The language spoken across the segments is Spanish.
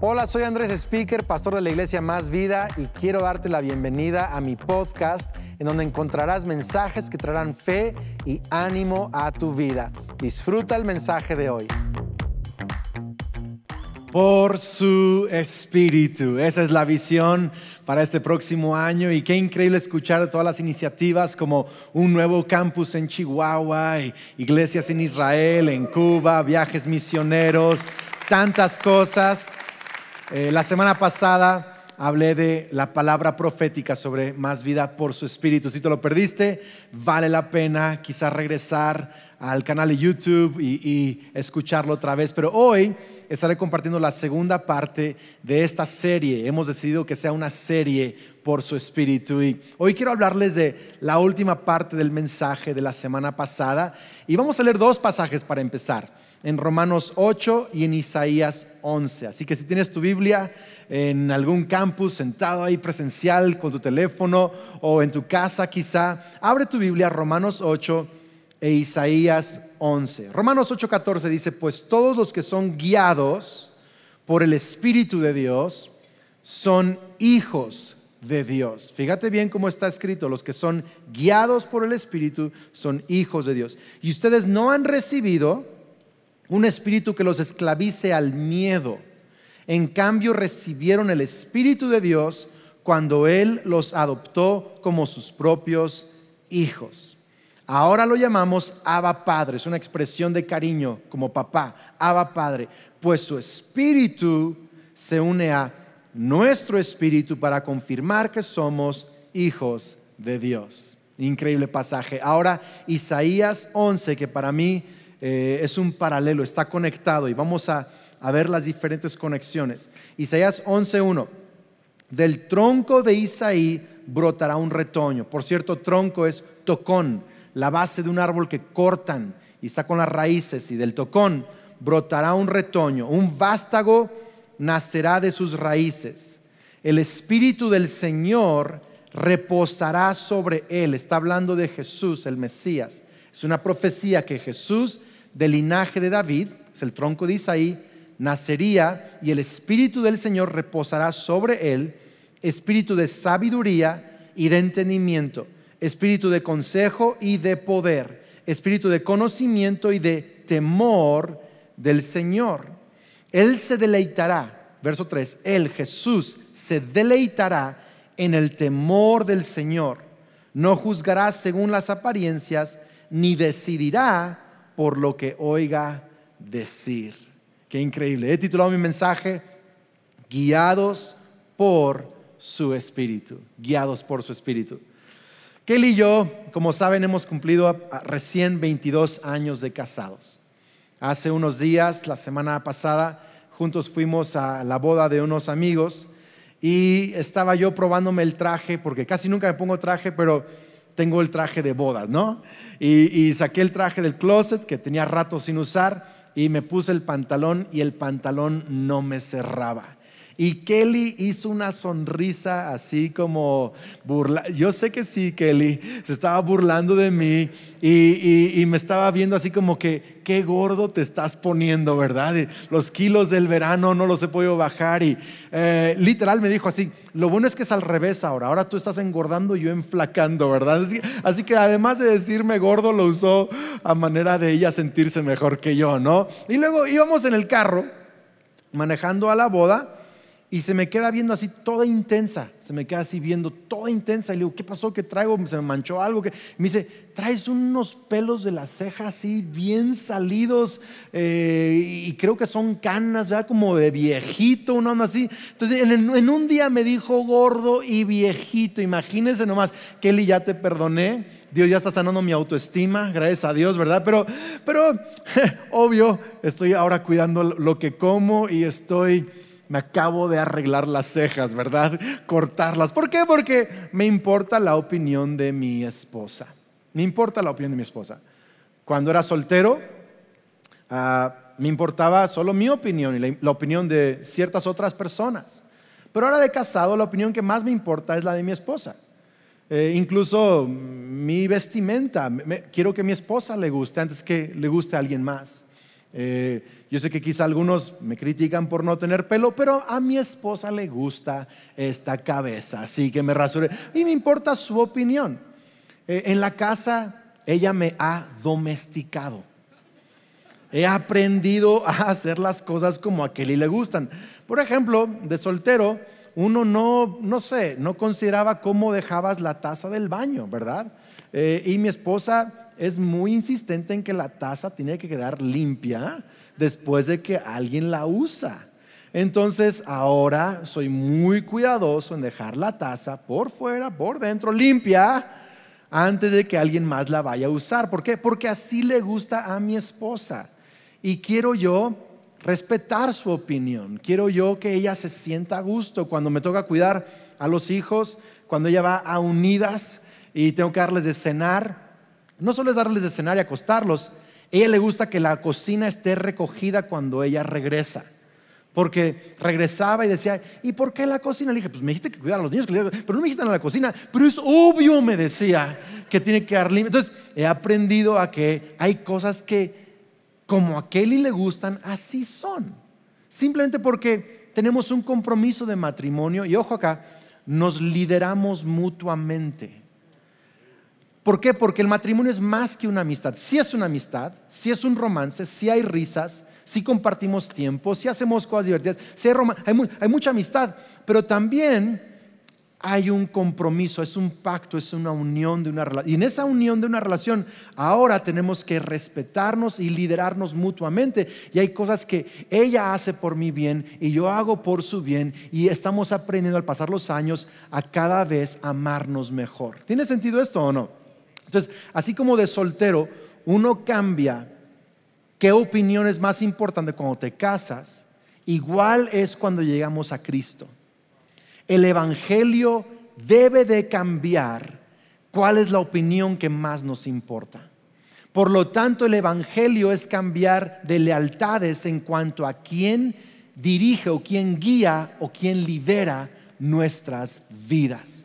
Hola, soy Andrés Speaker, pastor de la iglesia Más Vida y quiero darte la bienvenida a mi podcast en donde encontrarás mensajes que traerán fe y ánimo a tu vida. Disfruta el mensaje de hoy. Por su espíritu, esa es la visión para este próximo año y qué increíble escuchar todas las iniciativas como un nuevo campus en Chihuahua, iglesias en Israel, en Cuba, viajes misioneros, tantas cosas. Eh, la semana pasada hablé de la palabra profética sobre más vida por su espíritu. Si te lo perdiste, vale la pena quizás regresar al canal de YouTube y, y, escucharlo otra vez. Pero hoy estaré compartiendo la segunda parte de esta serie. Hemos decidido que sea una serie por su espíritu. Y hoy quiero hablarles de la última parte del mensaje de la semana pasada. Y vamos a leer dos pasajes para empezar en Romanos 8 y en Isaías 11. Así que si tienes tu Biblia en algún campus, sentado ahí presencial con tu teléfono o en tu casa quizá, abre tu Biblia Romanos 8 e Isaías 11. Romanos 8:14 dice, pues todos los que son guiados por el Espíritu de Dios son hijos de Dios. Fíjate bien cómo está escrito, los que son guiados por el Espíritu son hijos de Dios. Y ustedes no han recibido un espíritu que los esclavice al miedo. En cambio recibieron el Espíritu de Dios cuando Él los adoptó como sus propios hijos. Ahora lo llamamos Abba Padre, es una expresión de cariño como papá, Abba Padre, pues su espíritu se une a nuestro espíritu para confirmar que somos hijos de Dios. Increíble pasaje. Ahora Isaías 11, que para mí eh, es un paralelo, está conectado y vamos a, a ver las diferentes conexiones. Isaías 11.1, del tronco de Isaí brotará un retoño. Por cierto, tronco es tocón, la base de un árbol que cortan y está con las raíces y del tocón brotará un retoño, un vástago nacerá de sus raíces. El espíritu del Señor reposará sobre él. Está hablando de Jesús, el Mesías. Es una profecía que Jesús del linaje de David, es el tronco de Isaí, nacería y el Espíritu del Señor reposará sobre él, espíritu de sabiduría y de entendimiento, espíritu de consejo y de poder, espíritu de conocimiento y de temor del Señor. Él se deleitará, verso 3, Él, Jesús, se deleitará en el temor del Señor. No juzgará según las apariencias, ni decidirá por lo que oiga decir. Qué increíble. He titulado mi mensaje Guiados por su Espíritu. Guiados por su Espíritu. Kelly y yo, como saben, hemos cumplido recién 22 años de casados. Hace unos días, la semana pasada, juntos fuimos a la boda de unos amigos y estaba yo probándome el traje, porque casi nunca me pongo traje, pero tengo el traje de bodas, ¿no? Y, saqué el traje del closet que tenía rato sin usar y me puse el pantalón y el pantalón no me cerraba. Y Kelly hizo una sonrisa así como burla. Yo sé que sí, Kelly, se estaba burlando de mí y, me estaba viendo así como que, qué gordo te estás poniendo, ¿verdad? los kilos del verano no los he podido bajar y eh, literal me dijo así, lo bueno es que es al revés ahora, ahora tú estás engordando y yo enflacando, ¿verdad? Así que además de decirme gordo, lo usó a manera de ella sentirse mejor que yo, ¿no? Y luego íbamos en el carro manejando a la boda y se me queda viendo así toda intensa, se me queda así viendo toda intensa. Y le digo, ¿qué pasó? ¿Qué traigo? Se me manchó algo. Me dice, traes unos pelos de la ceja así bien salidos eh, y creo que son canas, ¿verdad? Como de viejito, una onda así. Entonces, en, un día me dijo gordo y viejito. Imagínense nomás, Kelly, ya te perdoné. Dios ya está sanando mi autoestima, gracias a Dios, ¿verdad? Pero, pero obvio, estoy ahora cuidando lo que como y estoy me acabo de arreglar las cejas, ¿verdad? Cortarlas. ¿Por qué? Porque me importa la opinión de mi esposa. Me importa la opinión de mi esposa. Cuando era soltero, ah, me importaba solo mi opinión y la, opinión de ciertas otras personas. Pero ahora de casado, la opinión que más me importa es la de mi esposa. Eh, incluso mi vestimenta, quiero que mi esposa le guste antes que le guste a alguien más. Eh, yo sé que quizá algunos me critican por no tener pelo, pero a mi esposa le gusta esta cabeza, así que me rasuré. Y me importa su opinión. Eh, en la casa ella me ha domesticado. He aprendido a hacer las cosas como a Kelly le gustan. Por ejemplo, de soltero, uno no, no sé, no consideraba cómo dejabas la taza del baño, ¿verdad? Eh, y mi esposa es muy insistente en que la taza tiene que quedar limpia después de que alguien la usa. Entonces ahora soy muy cuidadoso en dejar la taza por fuera, por dentro, limpia, antes de que alguien más la vaya a usar. ¿Por qué? Porque así le gusta a mi esposa. Y quiero yo respetar su opinión. Quiero yo que ella se sienta a gusto cuando me toca cuidar a los hijos, cuando ella va a unidas y tengo que darles de cenar. No solo es darles de cenar y acostarlos, ella le gusta que la cocina esté recogida cuando ella regresa. Porque regresaba y decía, ¿y por qué la cocina? Le dije, pues me dijiste que cuidar a los niños, pero no me dijiste en la cocina. Pero es obvio, me decía, que tiene que dar limpio. Entonces, he aprendido a que hay cosas que, como a Kelly le gustan, así son. Simplemente porque tenemos un compromiso de matrimonio y ojo acá, nos lideramos mutuamente. ¿Por qué? Porque el matrimonio es más que una amistad. Si es una amistad, si es un romance, si hay risas, si compartimos tiempo, si hacemos cosas divertidas, si hay, mucha amistad, pero también hay un compromiso, es un pacto, es una unión de una relación. Y en esa unión de una relación, ahora tenemos que respetarnos y liderarnos mutuamente. Y hay cosas que ella hace por mi bien y yo hago por su bien. Y estamos aprendiendo al pasar los años a cada vez amarnos mejor. ¿Tiene sentido esto o no? Entonces, así como de soltero, uno cambia qué opinión es más importante cuando te casas, igual es cuando llegamos a Cristo. El Evangelio debe de cambiar cuál es la opinión que más nos importa. Por lo tanto, el Evangelio es cambiar de lealtades en cuanto a quién dirige o quién guía o quién lidera nuestras vidas.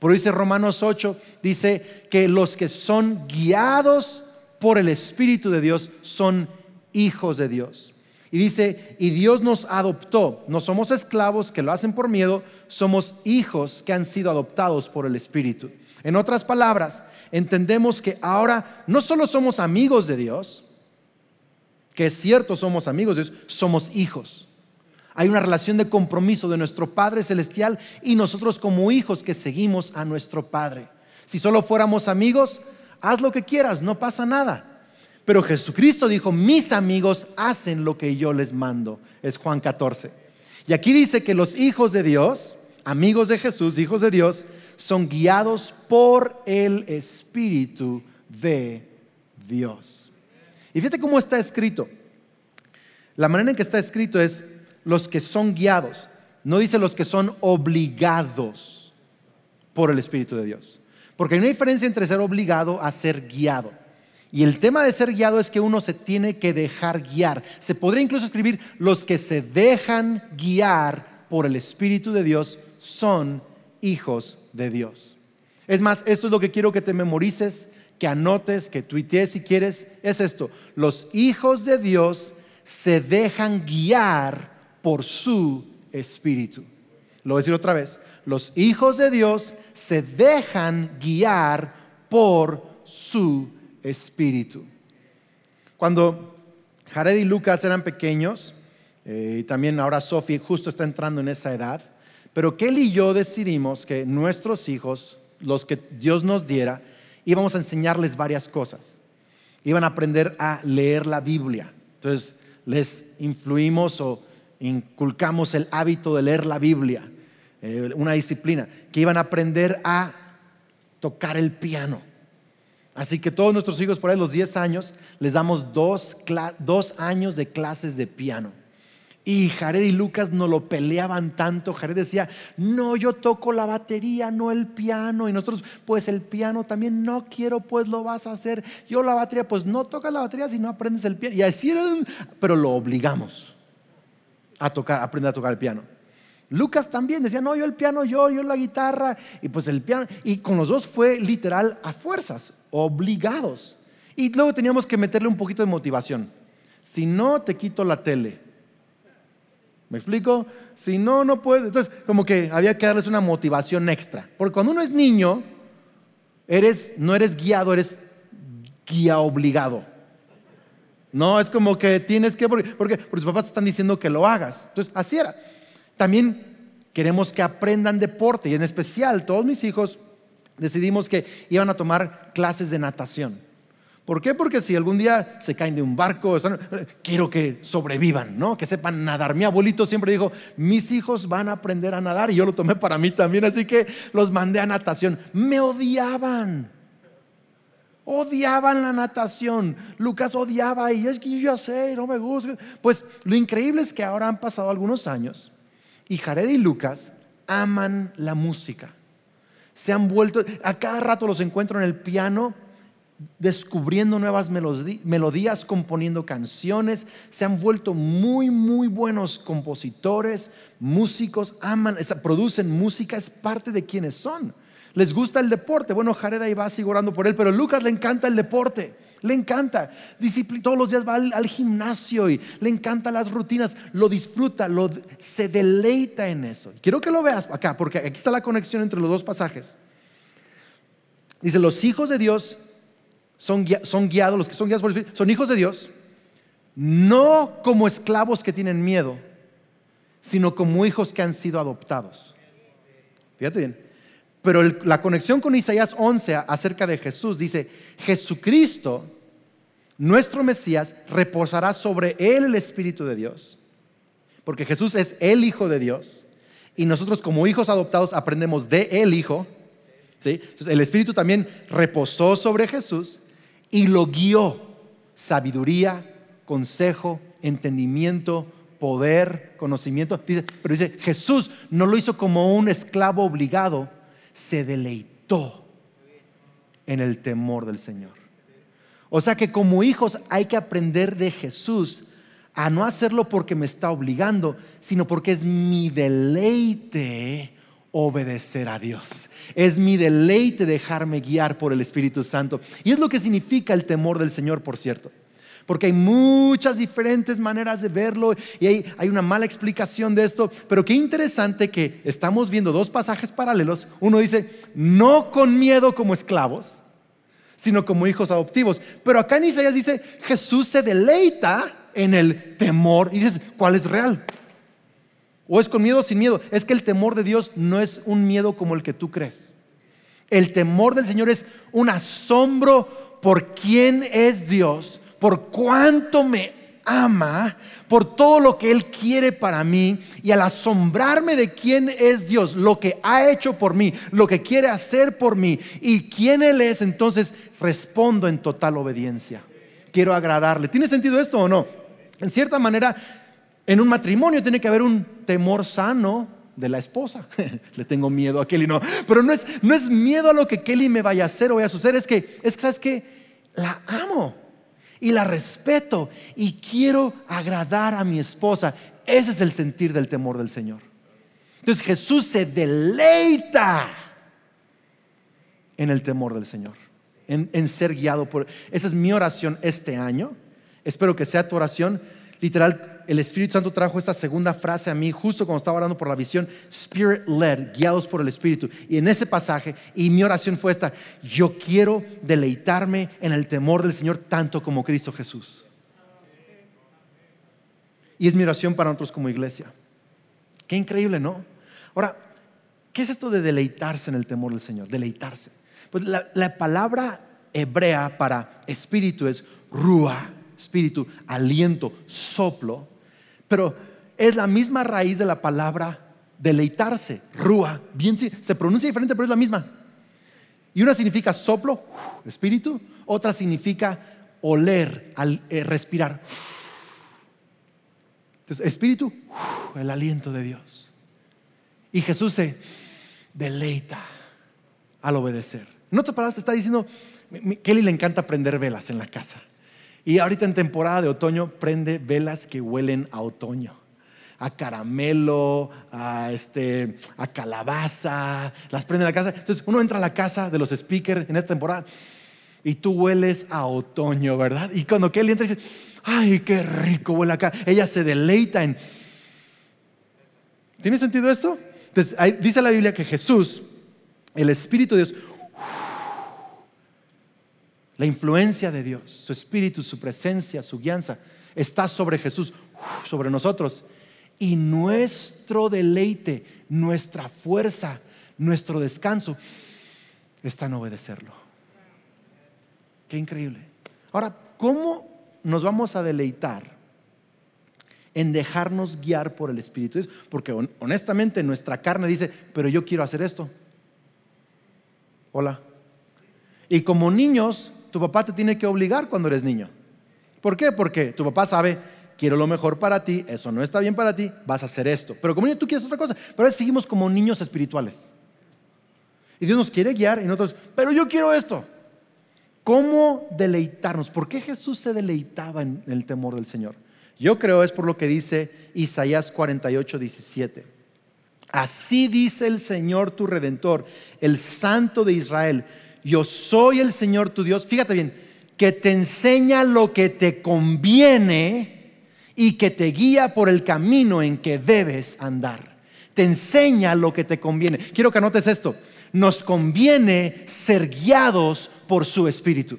Por eso dice Romanos 8, dice que los que son guiados por el Espíritu de Dios son hijos de Dios. Y dice, y Dios nos adoptó. No somos esclavos que lo hacen por miedo, somos hijos que han sido adoptados por el Espíritu. En otras palabras, entendemos que ahora no solo somos amigos de Dios, que es cierto somos amigos de Dios, somos hijos. Hay una relación de compromiso de nuestro Padre Celestial y nosotros como hijos que seguimos a nuestro Padre. Si solo fuéramos amigos, haz lo que quieras, no pasa nada. Pero Jesucristo dijo, mis amigos hacen lo que yo les mando. Es Juan 14. Y aquí dice que los hijos de Dios, amigos de Jesús, hijos de Dios, son guiados por el Espíritu de Dios. Y fíjate cómo está escrito. La manera en que está escrito es, los que son guiados, no dice los que son obligados por el Espíritu de Dios. Porque hay una diferencia entre ser obligado a ser guiado. Y el tema de ser guiado es que uno se tiene que dejar guiar. Se podría incluso escribir, los que se dejan guiar por el Espíritu de Dios son hijos de Dios. Es más, esto es lo que quiero que te memorices, que anotes, que tuitees si quieres. Es esto, los hijos de Dios se dejan guiar por su espíritu. Lo voy a decir otra vez. Los hijos de Dios se dejan guiar por su espíritu. Cuando Jared y Lucas eran pequeños, eh, y también ahora Sophie justo está entrando en esa edad, pero Kelly y yo decidimos que nuestros hijos, los que Dios nos diera, íbamos a enseñarles varias cosas. Iban a aprender a leer la Biblia. Entonces les influimos o inculcamos el hábito de leer la Biblia, eh, una disciplina, que iban a aprender a tocar el piano. Así que todos nuestros hijos por ahí, los 10 años, les damos dos, dos años de clases de piano. Y Jared y Lucas no lo peleaban tanto. Jared decía, no, yo toco la batería, no el piano. Y nosotros, pues el piano también, no quiero, pues lo vas a hacer. Yo la batería, pues no tocas la batería si no aprendes el piano. Y así era, pero lo obligamos a tocar, aprender a tocar el piano. Lucas también decía, no, yo el piano, yo, yo la guitarra, y pues el piano, y con los dos fue literal a fuerzas, obligados. Y luego teníamos que meterle un poquito de motivación. Si no, te quito la tele. ¿Me explico? Si no, no puedes. Entonces, como que había que darles una motivación extra. Porque cuando uno es niño, eres, no eres guiado, eres guía obligado. No, es como que tienes que, porque, porque, tus papás están diciendo que lo hagas. Entonces, así era. También queremos que aprendan deporte y en especial todos mis hijos decidimos que iban a tomar clases de natación. ¿Por qué? Porque si algún día se caen de un barco, quiero que sobrevivan, ¿no? Que sepan nadar. Mi abuelito siempre dijo, mis hijos van a aprender a nadar y yo lo tomé para mí también, así que los mandé a natación. Me odiaban. Odiaban la natación. Lucas odiaba y es que yo ya sé, no me gusta. Pues lo increíble es que ahora han pasado algunos años y Jared y Lucas aman la música. Se han vuelto, a cada rato los encuentro en el piano descubriendo nuevas melodías, componiendo canciones, se han vuelto muy, muy buenos compositores, músicos, aman, producen música, es parte de quienes son. Les gusta el deporte. Bueno, Jared ahí va así orando por él, pero Lucas le encanta el deporte. Le encanta. Todos los días va al, gimnasio y le encanta las rutinas. Lo disfruta, se deleita en eso. Quiero que lo veas acá, porque aquí está la conexión entre los dos pasajes. Dice, los hijos de Dios son, guiados, los que son guiados por el Espíritu, son hijos de Dios, no como esclavos que tienen miedo, sino como hijos que han sido adoptados. Fíjate bien. Pero la conexión con Isaías 11 acerca de Jesús dice, Jesucristo, nuestro Mesías, reposará sobre él el Espíritu de Dios, porque Jesús es el Hijo de Dios, y nosotros como hijos adoptados aprendemos de el Hijo. Entonces el Espíritu también reposó sobre Jesús y lo guió. Sabiduría, consejo, entendimiento, poder, conocimiento. Dice, pero dice, Jesús no lo hizo como un esclavo obligado, se deleitó en el temor del Señor. O sea que como hijos hay que aprender de Jesús a no hacerlo porque me está obligando, sino porque es mi deleite obedecer a Dios. Es mi deleite dejarme guiar por el Espíritu Santo. Y es lo que significa el temor del Señor, por cierto. Porque hay muchas diferentes maneras de verlo y hay, una mala explicación de esto. Pero qué interesante que estamos viendo dos pasajes paralelos. Uno dice, no con miedo como esclavos, sino como hijos adoptivos. Pero acá en Isaías dice, Jesús se deleita en el temor. Y dices, ¿cuál es real? ¿O es con miedo o sin miedo? Es que el temor de Dios no es un miedo como el que tú crees. El temor del Señor es un asombro por quién es Dios, por cuánto me ama, por todo lo que Él quiere para mí y al asombrarme de quién es Dios, lo que ha hecho por mí, lo que quiere hacer por mí y quién Él es, entonces respondo en total obediencia. Quiero agradarle. ¿Tiene sentido esto o no? En cierta manera, en un matrimonio tiene que haber un temor sano de la esposa. Le tengo miedo a Kelly, no. Pero no es, no es miedo a lo que Kelly me vaya a hacer o vaya a suceder, es que, es que, ¿sabes que La amo y la respeto y quiero agradar a mi esposa. Ese es el sentir del temor del Señor. Entonces Jesús se deleita en el temor del Señor, en, en ser guiado por... Esa es mi oración este año. Espero que sea tu oración. Literal, el Espíritu Santo trajo esta segunda frase a mí justo cuando estaba orando por la visión, Spirit led, guiados por el Espíritu. Y en ese pasaje, y mi oración fue esta, yo quiero deleitarme en el temor del Señor tanto como Cristo Jesús. Y es mi oración para nosotros como iglesia. Qué increíble, ¿no? Ahora, ¿qué es esto de deleitarse en el temor del Señor? Deleitarse. Pues la, la palabra hebrea para espíritu es rúa, espíritu, aliento, soplo. Pero es la misma raíz de la palabra deleitarse, rúa. Bien, se pronuncia diferente, pero es la misma. Y una significa soplo, espíritu, otra significa oler, al, eh, respirar. Entonces, espíritu, el aliento de Dios. Y Jesús se deleita al obedecer. En otras palabras, está diciendo, Kelly le encanta prender velas en la casa. Y ahorita en temporada de otoño prende velas que huelen a otoño. A caramelo, a, este, a calabaza, las prende en la casa. Entonces uno entra a la casa de los speakers en esta temporada y tú hueles a otoño, ¿verdad? Y cuando Kelly entra dice, ay, qué rico huele acá. Ella se deleita en... ¿Tiene sentido esto? Entonces, dice la Biblia que Jesús, el Espíritu de Dios, la influencia de Dios, su Espíritu, su presencia, su guianza, está sobre Jesús, sobre nosotros. Y nuestro deleite, nuestra fuerza, nuestro descanso está en obedecerlo. Qué increíble. Ahora, ¿cómo nos vamos a deleitar en dejarnos guiar por el Espíritu? Porque honestamente nuestra carne dice, pero yo quiero hacer esto. Hola. Y como niños, tu papá te tiene que obligar cuando eres niño. ¿Por qué? Porque tu papá sabe, quiero lo mejor para ti, eso no está bien para ti, vas a hacer esto. Pero como niño tú quieres otra cosa. Pero ahora seguimos como niños espirituales. Y Dios nos quiere guiar y nosotros, pero yo quiero esto. ¿Cómo deleitarnos? ¿Por qué Jesús se deleitaba en el temor del Señor? Yo creo es por lo que dice Isaías 48, 17. Así dice el Señor tu redentor, el Santo de Israel. Yo soy el Señor tu Dios. Fíjate bien, que te enseña lo que te conviene y que te guía por el camino en que debes andar. Te enseña lo que te conviene. Quiero que anotes esto. Nos conviene ser guiados por su espíritu.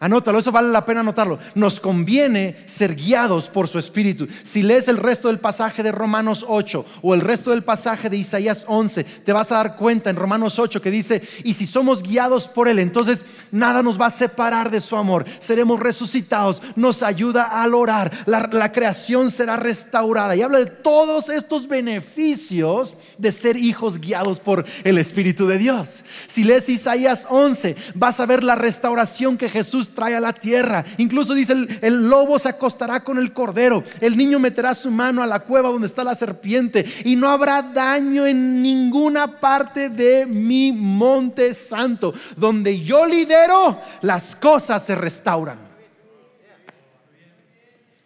Anótalo, eso vale la pena anotarlo. Nos conviene ser guiados por su espíritu. Si lees el resto del pasaje de Romanos 8 o el resto del pasaje de Isaías 11, te vas a dar cuenta en Romanos 8 que dice, y si somos guiados por Él, entonces nada nos va a separar de su amor. Seremos resucitados, nos ayuda al orar, la, la creación será restaurada. Y habla de todos estos beneficios de ser hijos guiados por el Espíritu de Dios. Si lees Isaías 11, vas a ver la restauración que Jesús trae a la tierra. Incluso dice, el, lobo se acostará con el cordero, el niño meterá su mano a la cueva donde está la serpiente y no habrá daño en ninguna parte de mi monte santo. Donde yo lidero, las cosas se restauran.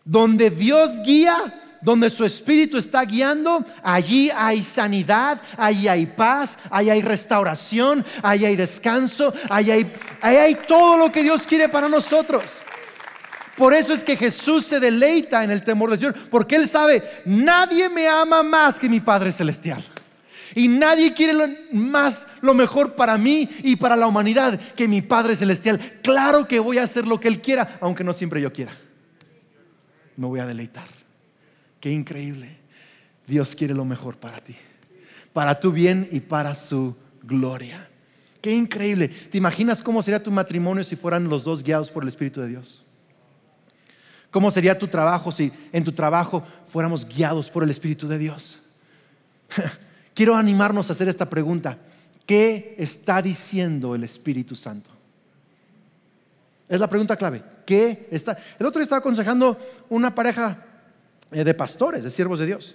Donde Dios guía, donde su espíritu está guiando, allí hay sanidad, allí hay paz, allí hay restauración, allí hay descanso, allí hay, todo lo que Dios quiere para nosotros. Por eso es que Jesús se deleita en el temor del Señor, porque Él sabe, nadie me ama más que mi Padre Celestial. Y nadie quiere más lo mejor para mí y para la humanidad que mi Padre Celestial. Claro que voy a hacer lo que Él quiera, aunque no siempre yo quiera. Me voy a deleitar. Qué increíble. Dios quiere lo mejor para ti, para tu bien y para su gloria. Qué increíble. ¿Te imaginas cómo sería tu matrimonio si fueran los dos guiados por el Espíritu de Dios? ¿Cómo sería tu trabajo si en tu trabajo fuéramos guiados por el Espíritu de Dios? Quiero animarnos a hacer esta pregunta. ¿Qué está diciendo el Espíritu Santo? Es la pregunta clave. ¿Qué está? El otro día estaba aconsejando una pareja de pastores, de siervos de Dios.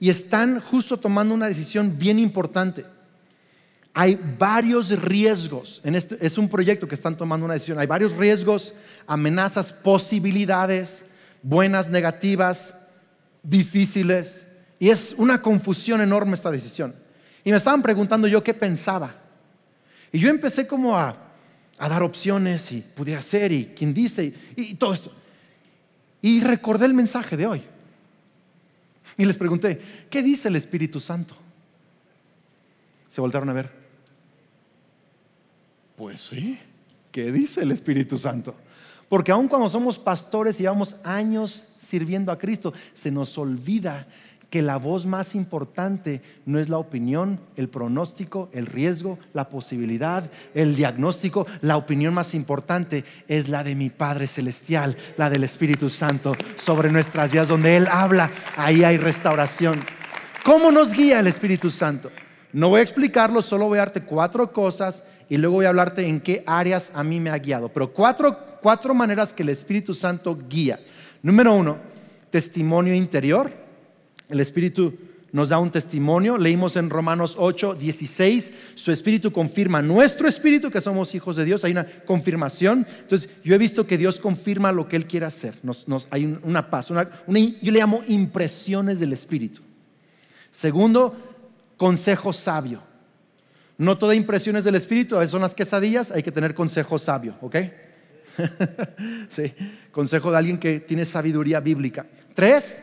Y están justo tomando una decisión bien importante. Hay varios riesgos, en este, es un proyecto que están tomando una decisión, hay varios riesgos, amenazas, posibilidades, buenas, negativas, difíciles, y es una confusión enorme esta decisión. Y me estaban preguntando yo qué pensaba. Y yo empecé como a, dar opciones y pudiera ser y quién dice y todo esto. Y recordé el mensaje de hoy. Y les pregunté, ¿qué dice el Espíritu Santo? Se voltaron a ver. Pues sí, ¿qué dice el Espíritu Santo? Porque aun cuando somos pastores y llevamos años sirviendo a Cristo, se nos olvida que la voz más importante no es la opinión, el pronóstico, el riesgo, la posibilidad, el diagnóstico. La opinión más importante es la de mi Padre Celestial, la del Espíritu Santo sobre nuestras vidas, donde Él habla, ahí hay restauración. ¿Cómo nos guía el Espíritu Santo? No voy a explicarlo, solo voy a darte cuatro cosas y luego voy a hablarte en qué áreas a mí me ha guiado. Pero cuatro, cuatro maneras que el Espíritu Santo guía. Número uno, testimonio interior. El Espíritu nos da un testimonio. Leímos en Romanos 8, 16. Su Espíritu confirma nuestro Espíritu, que somos hijos de Dios. Hay una confirmación. Entonces, yo he visto que Dios confirma lo que Él quiere hacer. Nos, hay una paz. yo le llamo impresiones del Espíritu. Segundo, consejo sabio. No toda impresiones del Espíritu, a veces son las quesadillas, hay que tener consejo sabio, ¿ok? sí, consejo de alguien que tiene sabiduría bíblica. Tres,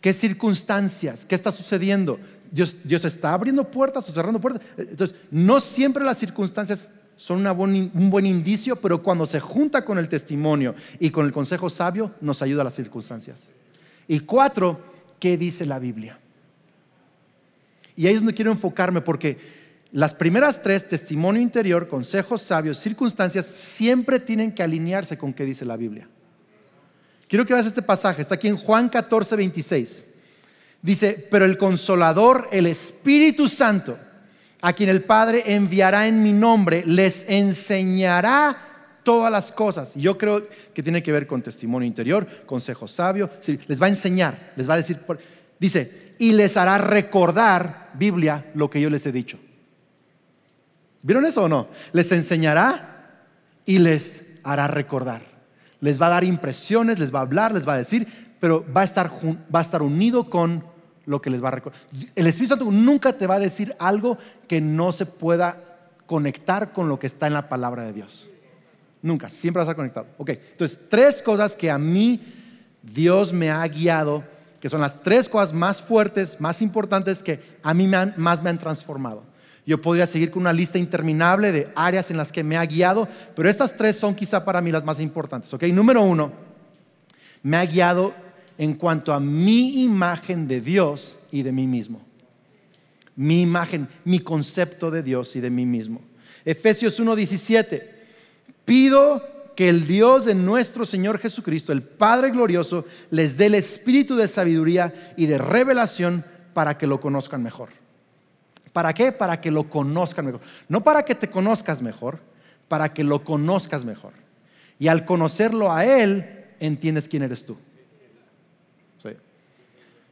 ¿qué circunstancias? ¿Qué está sucediendo? Dios, Dios está abriendo puertas o cerrando puertas. Entonces, no siempre las circunstancias son un buen indicio, pero cuando se junta con el testimonio y con el consejo sabio, nos ayuda a las circunstancias. Y cuatro, ¿qué dice la Biblia? Y ahí es donde quiero enfocarme porque las primeras tres, testimonio interior, consejos sabios, circunstancias, siempre tienen que alinearse con qué dice la Biblia. Quiero que veas este pasaje, está aquí en Juan 14, 26. Dice, pero el consolador, el Espíritu Santo, a quien el Padre enviará en mi nombre, les enseñará todas las cosas. Yo creo que tiene que ver con testimonio interior, consejo sabio, les va a enseñar, les va a decir, dice, y les hará recordar, Biblia, lo que yo les he dicho. ¿Vieron eso o no? Les enseñará y les hará recordar. Les va a dar impresiones, les va a hablar, les va a decir, pero va a estar, va a estar unido con lo que les va a recordar. El Espíritu Santo nunca te va a decir algo que no se pueda conectar con lo que está en la palabra de Dios. Nunca, siempre va a estar conectado. Ok, entonces, tres cosas que a mí Dios me ha guiado, que son las tres cosas más fuertes, más importantes que a mí más me han transformado. Yo podría seguir con una lista interminable de áreas en las que me ha guiado, pero estas tres son quizá para mí las más importantes. Ok, número uno, me ha guiado en cuanto a mi imagen de Dios y de mí mismo. Mi imagen, mi concepto de Dios y de mí mismo. Efesios 1:17. Pido que el Dios de nuestro Señor Jesucristo, el Padre glorioso, les dé el espíritu de sabiduría y de revelación para que lo conozcan mejor. ¿Para qué? Para que lo conozcan mejor. No para que te conozcas mejor, para que lo conozcas mejor. Y al conocerlo a Él, entiendes quién eres tú.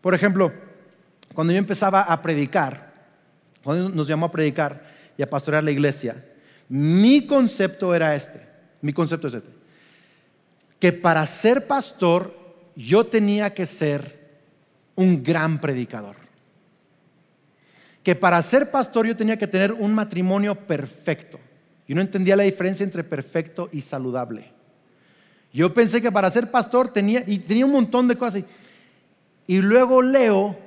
Por ejemplo, cuando yo empezaba a predicar, cuando nos llamó a predicar y a pastorear la iglesia, mi concepto era este, mi concepto es este, que para ser pastor yo tenía que ser un gran predicador. Que para ser pastor yo tenía que tener un matrimonio perfecto. Yo no entendía la diferencia entre perfecto y saludable. Yo pensé que para ser pastor tenía, y tenía un montón de cosas. Y luego leo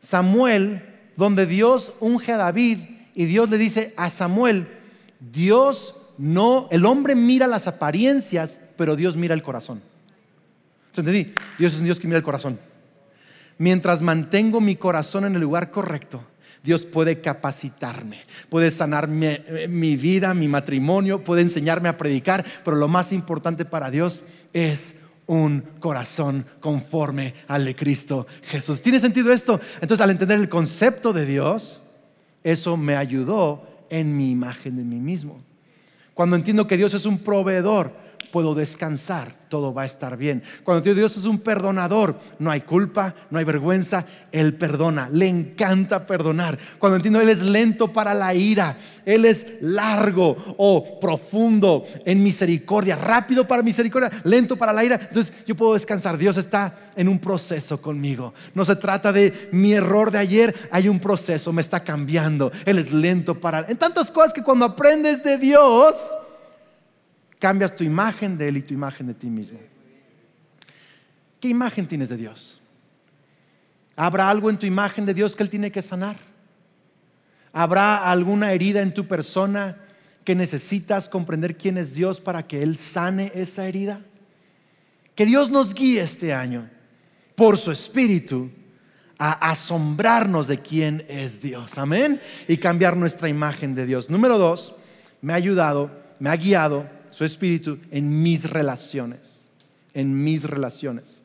Samuel, donde Dios unge a David y Dios le dice a Samuel, Dios no, el hombre mira las apariencias, pero Dios mira el corazón. ¿Entendí? Dios es un Dios que mira el corazón. Mientras mantengo mi corazón en el lugar correcto, Dios puede capacitarme, puede sanar mi, mi, vida, mi matrimonio, puede enseñarme a predicar, pero lo más importante para Dios es un corazón conforme al de Cristo Jesús. ¿Tiene sentido esto? Entonces, al entender el concepto de Dios, eso me ayudó en mi imagen de mí mismo. Cuando entiendo que Dios es un proveedor, puedo descansar, todo va a estar bien. Cuando Dios es un perdonador, no hay culpa, no hay vergüenza, Él perdona, le encanta perdonar. Cuando entiendo Él es lento para la ira, Él es largo o profundo en misericordia, rápido para misericordia, lento para la ira, entonces yo puedo descansar. Dios está en un proceso conmigo. No se trata de mi error de ayer, hay un proceso, me está cambiando. Él es lento para... En tantas cosas que cuando aprendes de Dios, cambias tu imagen de Él y tu imagen de ti mismo. ¿Qué imagen tienes de Dios? ¿Habrá algo en tu imagen de Dios que Él tiene que sanar? ¿Habrá alguna herida en tu persona que necesitas comprender quién es Dios para que Él sane esa herida? Que Dios nos guíe este año por su Espíritu a asombrarnos de quién es Dios. Amén. Y cambiar nuestra imagen de Dios. Número dos, me ha ayudado, me ha guiado su espíritu en mis relaciones, en mis relaciones.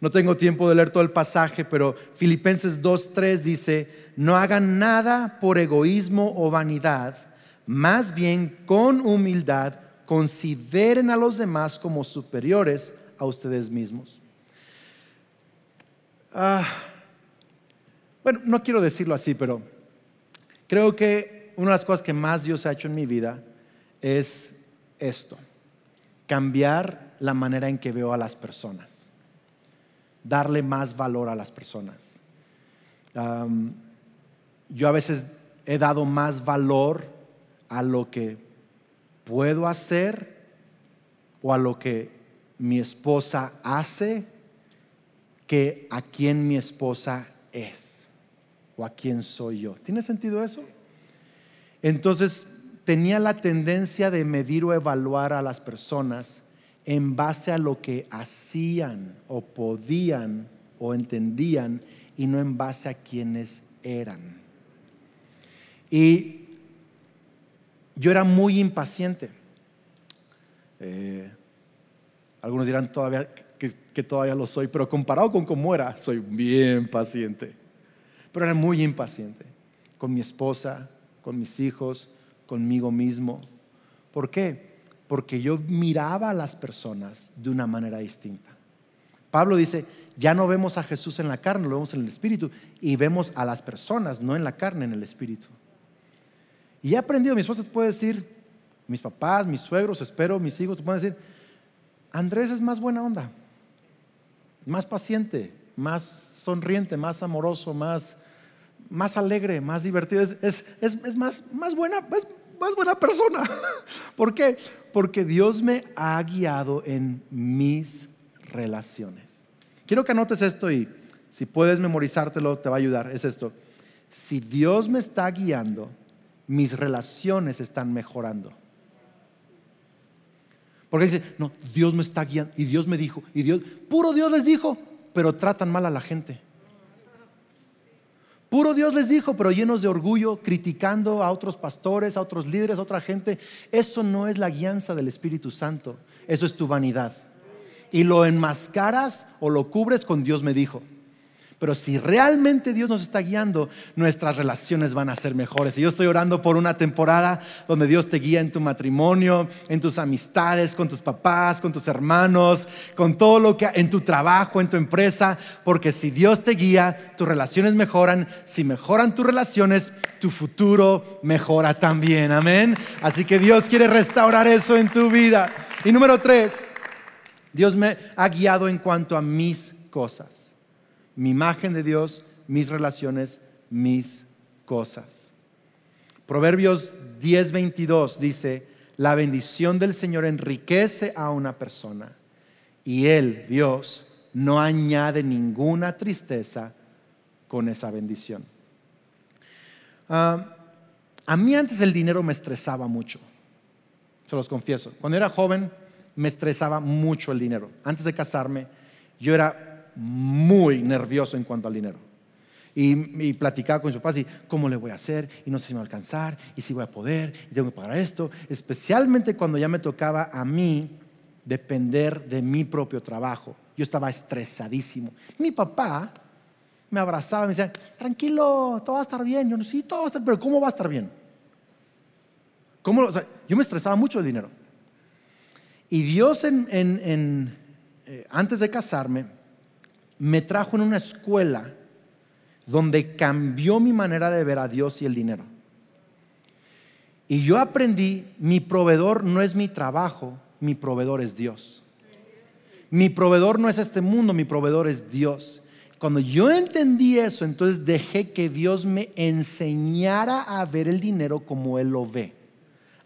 No tengo tiempo de leer todo el pasaje, pero Filipenses 2.3 dice, no hagan nada por egoísmo o vanidad, más bien con humildad consideren a los demás como superiores a ustedes mismos. Ah, bueno, no quiero decirlo así, pero creo que una de las cosas que más Dios ha hecho en mi vida es esto, cambiar la manera en que veo a las personas, darle más valor a las personas. yo a veces he dado más valor a lo que puedo hacer o a lo que mi esposa hace que a quien mi esposa es o a quién soy yo. ¿Tiene sentido eso? Entonces tenía la tendencia de medir o evaluar a las personas en base a lo que hacían o podían o entendían y no en base a quienes eran. Y yo era muy impaciente. Eh, algunos dirán todavía que, que, todavía lo soy, pero comparado con cómo era, soy bien paciente. Pero era muy impaciente con mi esposa, con mis hijos, conmigo mismo. ¿Por qué? Porque yo miraba a las personas de una manera distinta. Pablo dice, ya no vemos a Jesús en la carne, lo vemos en el Espíritu, y vemos a las personas, no en la carne, en el Espíritu. Y he aprendido, mi esposa puede decir, mis papás, mis suegros, espero, mis hijos, pueden decir, Andrés es más buena onda, más paciente, más sonriente, más amoroso, más, más alegre, más divertido, es, es, más, más, buena, es más buena persona. ¿Por qué? Porque Dios me ha guiado en mis relaciones. Quiero que anotes esto y si puedes memorizártelo, te va a ayudar. Es esto. Si Dios me está guiando, mis relaciones están mejorando. Porque dice, no, Dios me está guiando y Dios me dijo, y Dios, puro Dios les dijo, pero tratan mal a la gente. Puro Dios les dijo, pero llenos de orgullo, criticando a otros pastores, a otros líderes, a otra gente. Eso no es la guianza del Espíritu Santo, eso es tu vanidad. Y lo enmascaras o lo cubres con Dios me dijo. Pero si realmente Dios nos está guiando, nuestras relaciones van a ser mejores. Y yo estoy orando por una temporada donde Dios te guía en tu matrimonio, en tus amistades, con tus papás, con tus hermanos, con todo lo que en tu trabajo, en tu empresa, porque si Dios te guía, tus relaciones mejoran. Si mejoran tus relaciones, tu futuro mejora también. Amén. Así que Dios quiere restaurar eso en tu vida. Y número tres, Dios me ha guiado en cuanto a mis cosas mi imagen de Dios, mis relaciones, mis cosas. Proverbios 10:22 dice, la bendición del Señor enriquece a una persona y Él, Dios, no añade ninguna tristeza con esa bendición. Ah, a mí antes el dinero me estresaba mucho, se los confieso. Cuando era joven me estresaba mucho el dinero. Antes de casarme yo era muy nervioso en cuanto al dinero. Y, platicaba con mis papás y cómo le voy a hacer, y no sé si me va a alcanzar, y si voy a poder, y tengo que pagar esto, especialmente cuando ya me tocaba a mí depender de mi propio trabajo. Yo estaba estresadísimo. Mi papá me abrazaba y me decía, tranquilo, todo va a estar bien. Yo no, sí, todo va a estar, pero ¿cómo va a estar bien? ¿Cómo, yo me estresaba mucho el dinero. Y Dios eh, antes de casarme me trajo en una escuela donde cambió mi manera de ver a Dios y el dinero. Y yo aprendí, mi proveedor no es mi trabajo, mi proveedor es Dios. Mi proveedor no es este mundo, mi proveedor es Dios. Cuando yo entendí eso, entonces dejé que Dios me enseñara a ver el dinero como Él lo ve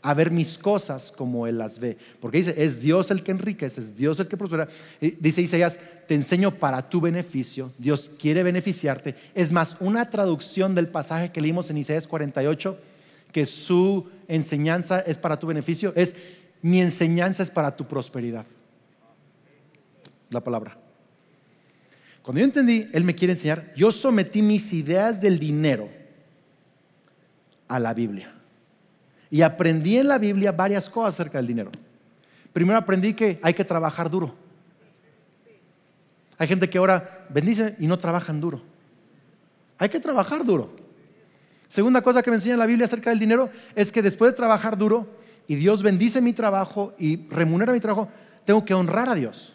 a ver mis cosas como Él las ve. Porque dice, es Dios el que enriquece, es Dios el que prospera. Dice Isaías, te enseño para tu beneficio, Dios quiere beneficiarte. Es más, una traducción del pasaje que leímos en Isaías 48, que su enseñanza es para tu beneficio, es mi enseñanza es para tu prosperidad. La palabra. Cuando yo entendí, Él me quiere enseñar, yo sometí mis ideas del dinero a la Biblia. Y aprendí en la Biblia varias cosas acerca del dinero. Primero aprendí que hay que trabajar duro. Hay gente que ahora bendice y no trabajan duro. Hay que trabajar duro. Segunda cosa que me enseña la Biblia acerca del dinero es que después de trabajar duro y Dios bendice mi trabajo y remunera mi trabajo, tengo que honrar a Dios.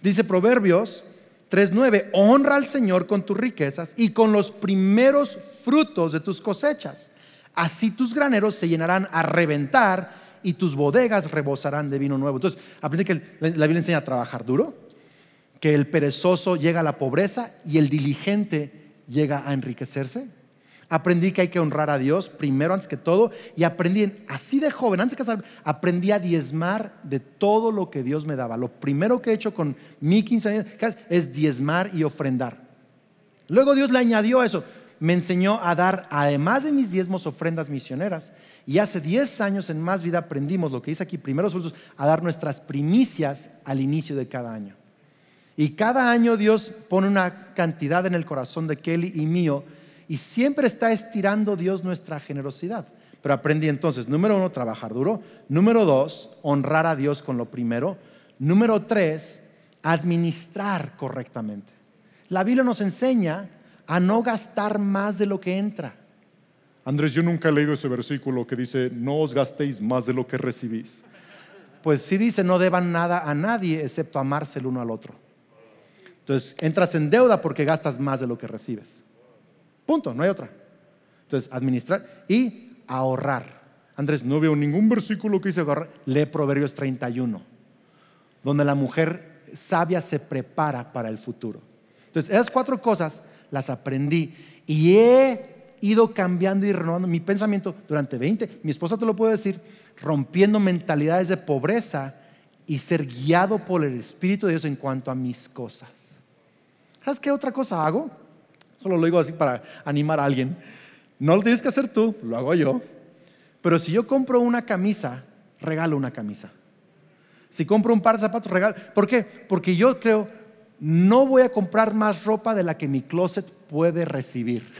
Dice Proverbios 3.9, honra al Señor con tus riquezas y con los primeros frutos de tus cosechas. Así tus graneros se llenarán a reventar y tus bodegas rebosarán de vino nuevo. Entonces, aprende que la Biblia enseña a trabajar duro, que el perezoso llega a la pobreza y el diligente llega a enriquecerse. Aprendí que hay que honrar a Dios primero antes que todo y aprendí así de joven, antes de casarme, aprendí a diezmar de todo lo que Dios me daba. Lo primero que he hecho con mi 15 años es diezmar y ofrendar. Luego Dios le añadió a eso, me enseñó a dar, además de mis diezmos, ofrendas misioneras. Y hace 10 años en Más Vida aprendimos lo que dice aquí, primeros frutos, a dar nuestras primicias al inicio de cada año. Y cada año Dios pone una cantidad en el corazón de Kelly y mío y siempre está estirando Dios nuestra generosidad. Pero aprendí entonces, número uno, trabajar duro. Número dos, honrar a Dios con lo primero. Número tres, administrar correctamente. La Biblia nos enseña a no gastar más de lo que entra. Andrés, yo nunca he leído ese versículo que dice, no os gastéis más de lo que recibís. Pues sí dice, no deban nada a nadie excepto amarse el uno al otro. Entonces, entras en deuda porque gastas más de lo que recibes. Punto, no hay otra. Entonces, administrar y ahorrar. Andrés, no veo ningún versículo que dice ahorrar. Lee Proverbios 31, donde la mujer sabia se prepara para el futuro. Entonces, esas cuatro cosas las aprendí y he ido cambiando y renovando mi pensamiento durante 20, mi esposa te lo puede decir, rompiendo mentalidades de pobreza y ser guiado por el Espíritu de Dios en cuanto a mis cosas. ¿Sabes qué otra cosa hago? Solo lo digo así para animar a alguien. No lo tienes que hacer tú, lo hago yo. Pero si yo compro una camisa, regalo una camisa. Si compro un par de zapatos, regalo. ¿Por qué? Porque yo creo, no voy a comprar más ropa de la que mi closet puede recibir.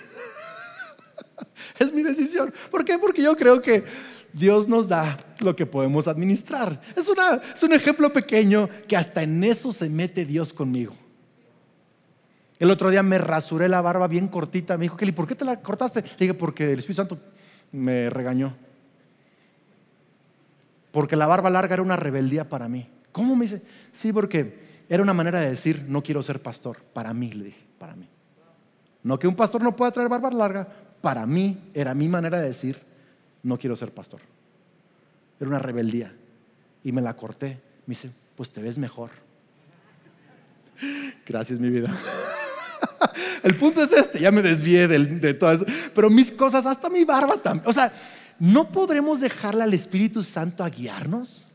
es mi decisión. ¿Por qué? Porque yo creo que Dios nos da lo que podemos administrar. Es, es un ejemplo pequeño que hasta en eso se mete Dios conmigo. El otro día me rasuré la barba bien cortita. Me dijo, Kelly, ¿por qué te la cortaste? Le dije, porque el Espíritu Santo me regañó. Porque la barba larga era una rebeldía para mí. ¿Cómo me dice? Sí, porque era una manera de decir, no quiero ser pastor. Para mí, le dije, para mí. No que un pastor no pueda traer barba larga. Para mí era mi manera de decir, no quiero ser pastor. Era una rebeldía. Y me la corté. Me dice, pues te ves mejor. Gracias, mi vida. El punto es este, ya me desvié de, todo eso, pero mis cosas, hasta mi barba también. O sea, ¿no podremos dejarle al Espíritu Santo a guiarnos?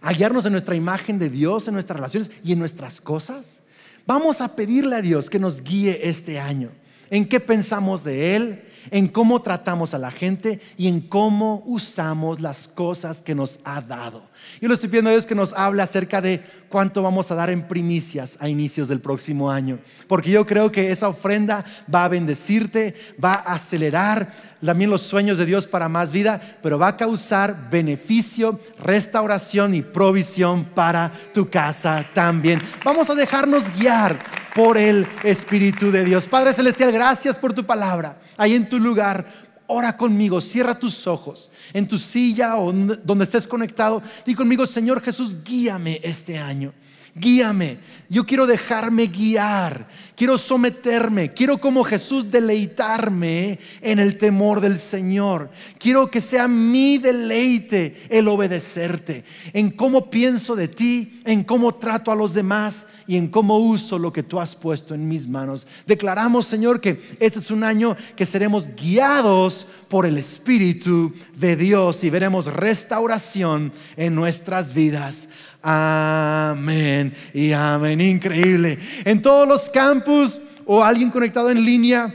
A guiarnos en nuestra imagen de Dios, en nuestras relaciones y en nuestras cosas. Vamos a pedirle a Dios que nos guíe este año. ¿En qué pensamos de Él? en cómo tratamos a la gente y en cómo usamos las cosas que nos ha dado. Yo lo estoy pidiendo a Dios que nos hable acerca de cuánto vamos a dar en primicias a inicios del próximo año, porque yo creo que esa ofrenda va a bendecirte, va a acelerar también los sueños de Dios para más vida, pero va a causar beneficio, restauración y provisión para tu casa también. Vamos a dejarnos guiar por el Espíritu de Dios. Padre Celestial, gracias por tu palabra. Ahí en tu lugar, ora conmigo, cierra tus ojos en tu silla o donde estés conectado. Di conmigo, Señor Jesús, guíame este año. Guíame. Yo quiero dejarme guiar. Quiero someterme. Quiero como Jesús deleitarme en el temor del Señor. Quiero que sea mi deleite el obedecerte. En cómo pienso de ti, en cómo trato a los demás y en cómo uso lo que tú has puesto en mis manos. Declaramos, Señor, que este es un año que seremos guiados por el Espíritu de Dios y veremos restauración en nuestras vidas. Amén y amén. Increíble. En todos los campus o alguien conectado en línea,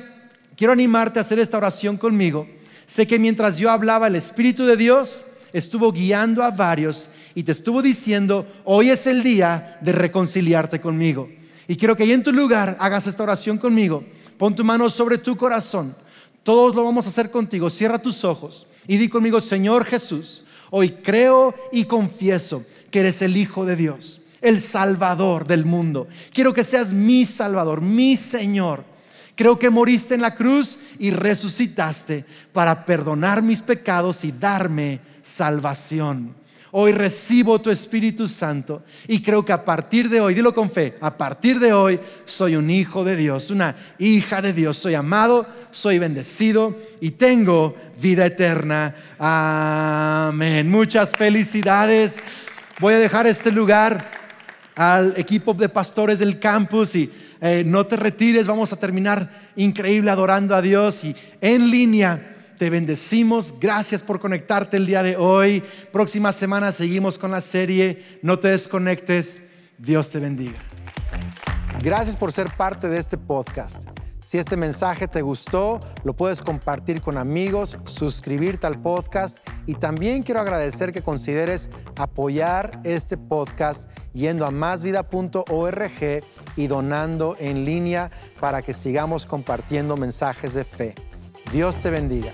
quiero animarte a hacer esta oración conmigo. Sé que mientras yo hablaba, el Espíritu de Dios estuvo guiando a varios y te estuvo diciendo, hoy es el día de reconciliarte conmigo. Y quiero que ahí en tu lugar hagas esta oración conmigo. Pon tu mano sobre tu corazón. Todos lo vamos a hacer contigo. Cierra tus ojos y di conmigo, Señor Jesús, hoy creo y confieso que eres el Hijo de Dios, el Salvador del mundo. Quiero que seas mi Salvador, mi Señor. Creo que moriste en la cruz y resucitaste para perdonar mis pecados y darme salvación. Hoy recibo tu Espíritu Santo y creo que a partir de hoy, dilo con fe, a partir de hoy soy un hijo de Dios, una hija de Dios, soy amado, soy bendecido y tengo vida eterna. Amén. Muchas felicidades. Voy a dejar este lugar al equipo de pastores del campus y eh, no te retires, vamos a terminar increíble adorando a Dios y en línea. Te bendecimos. Gracias por conectarte el día de hoy. Próxima semana seguimos con la serie. No te desconectes. Dios te bendiga. Gracias por ser parte de este podcast. Si este mensaje te gustó, lo puedes compartir con amigos, suscribirte al podcast y también quiero agradecer que consideres apoyar este podcast yendo a másvida.org y donando en línea para que sigamos compartiendo mensajes de fe. Dios te bendiga.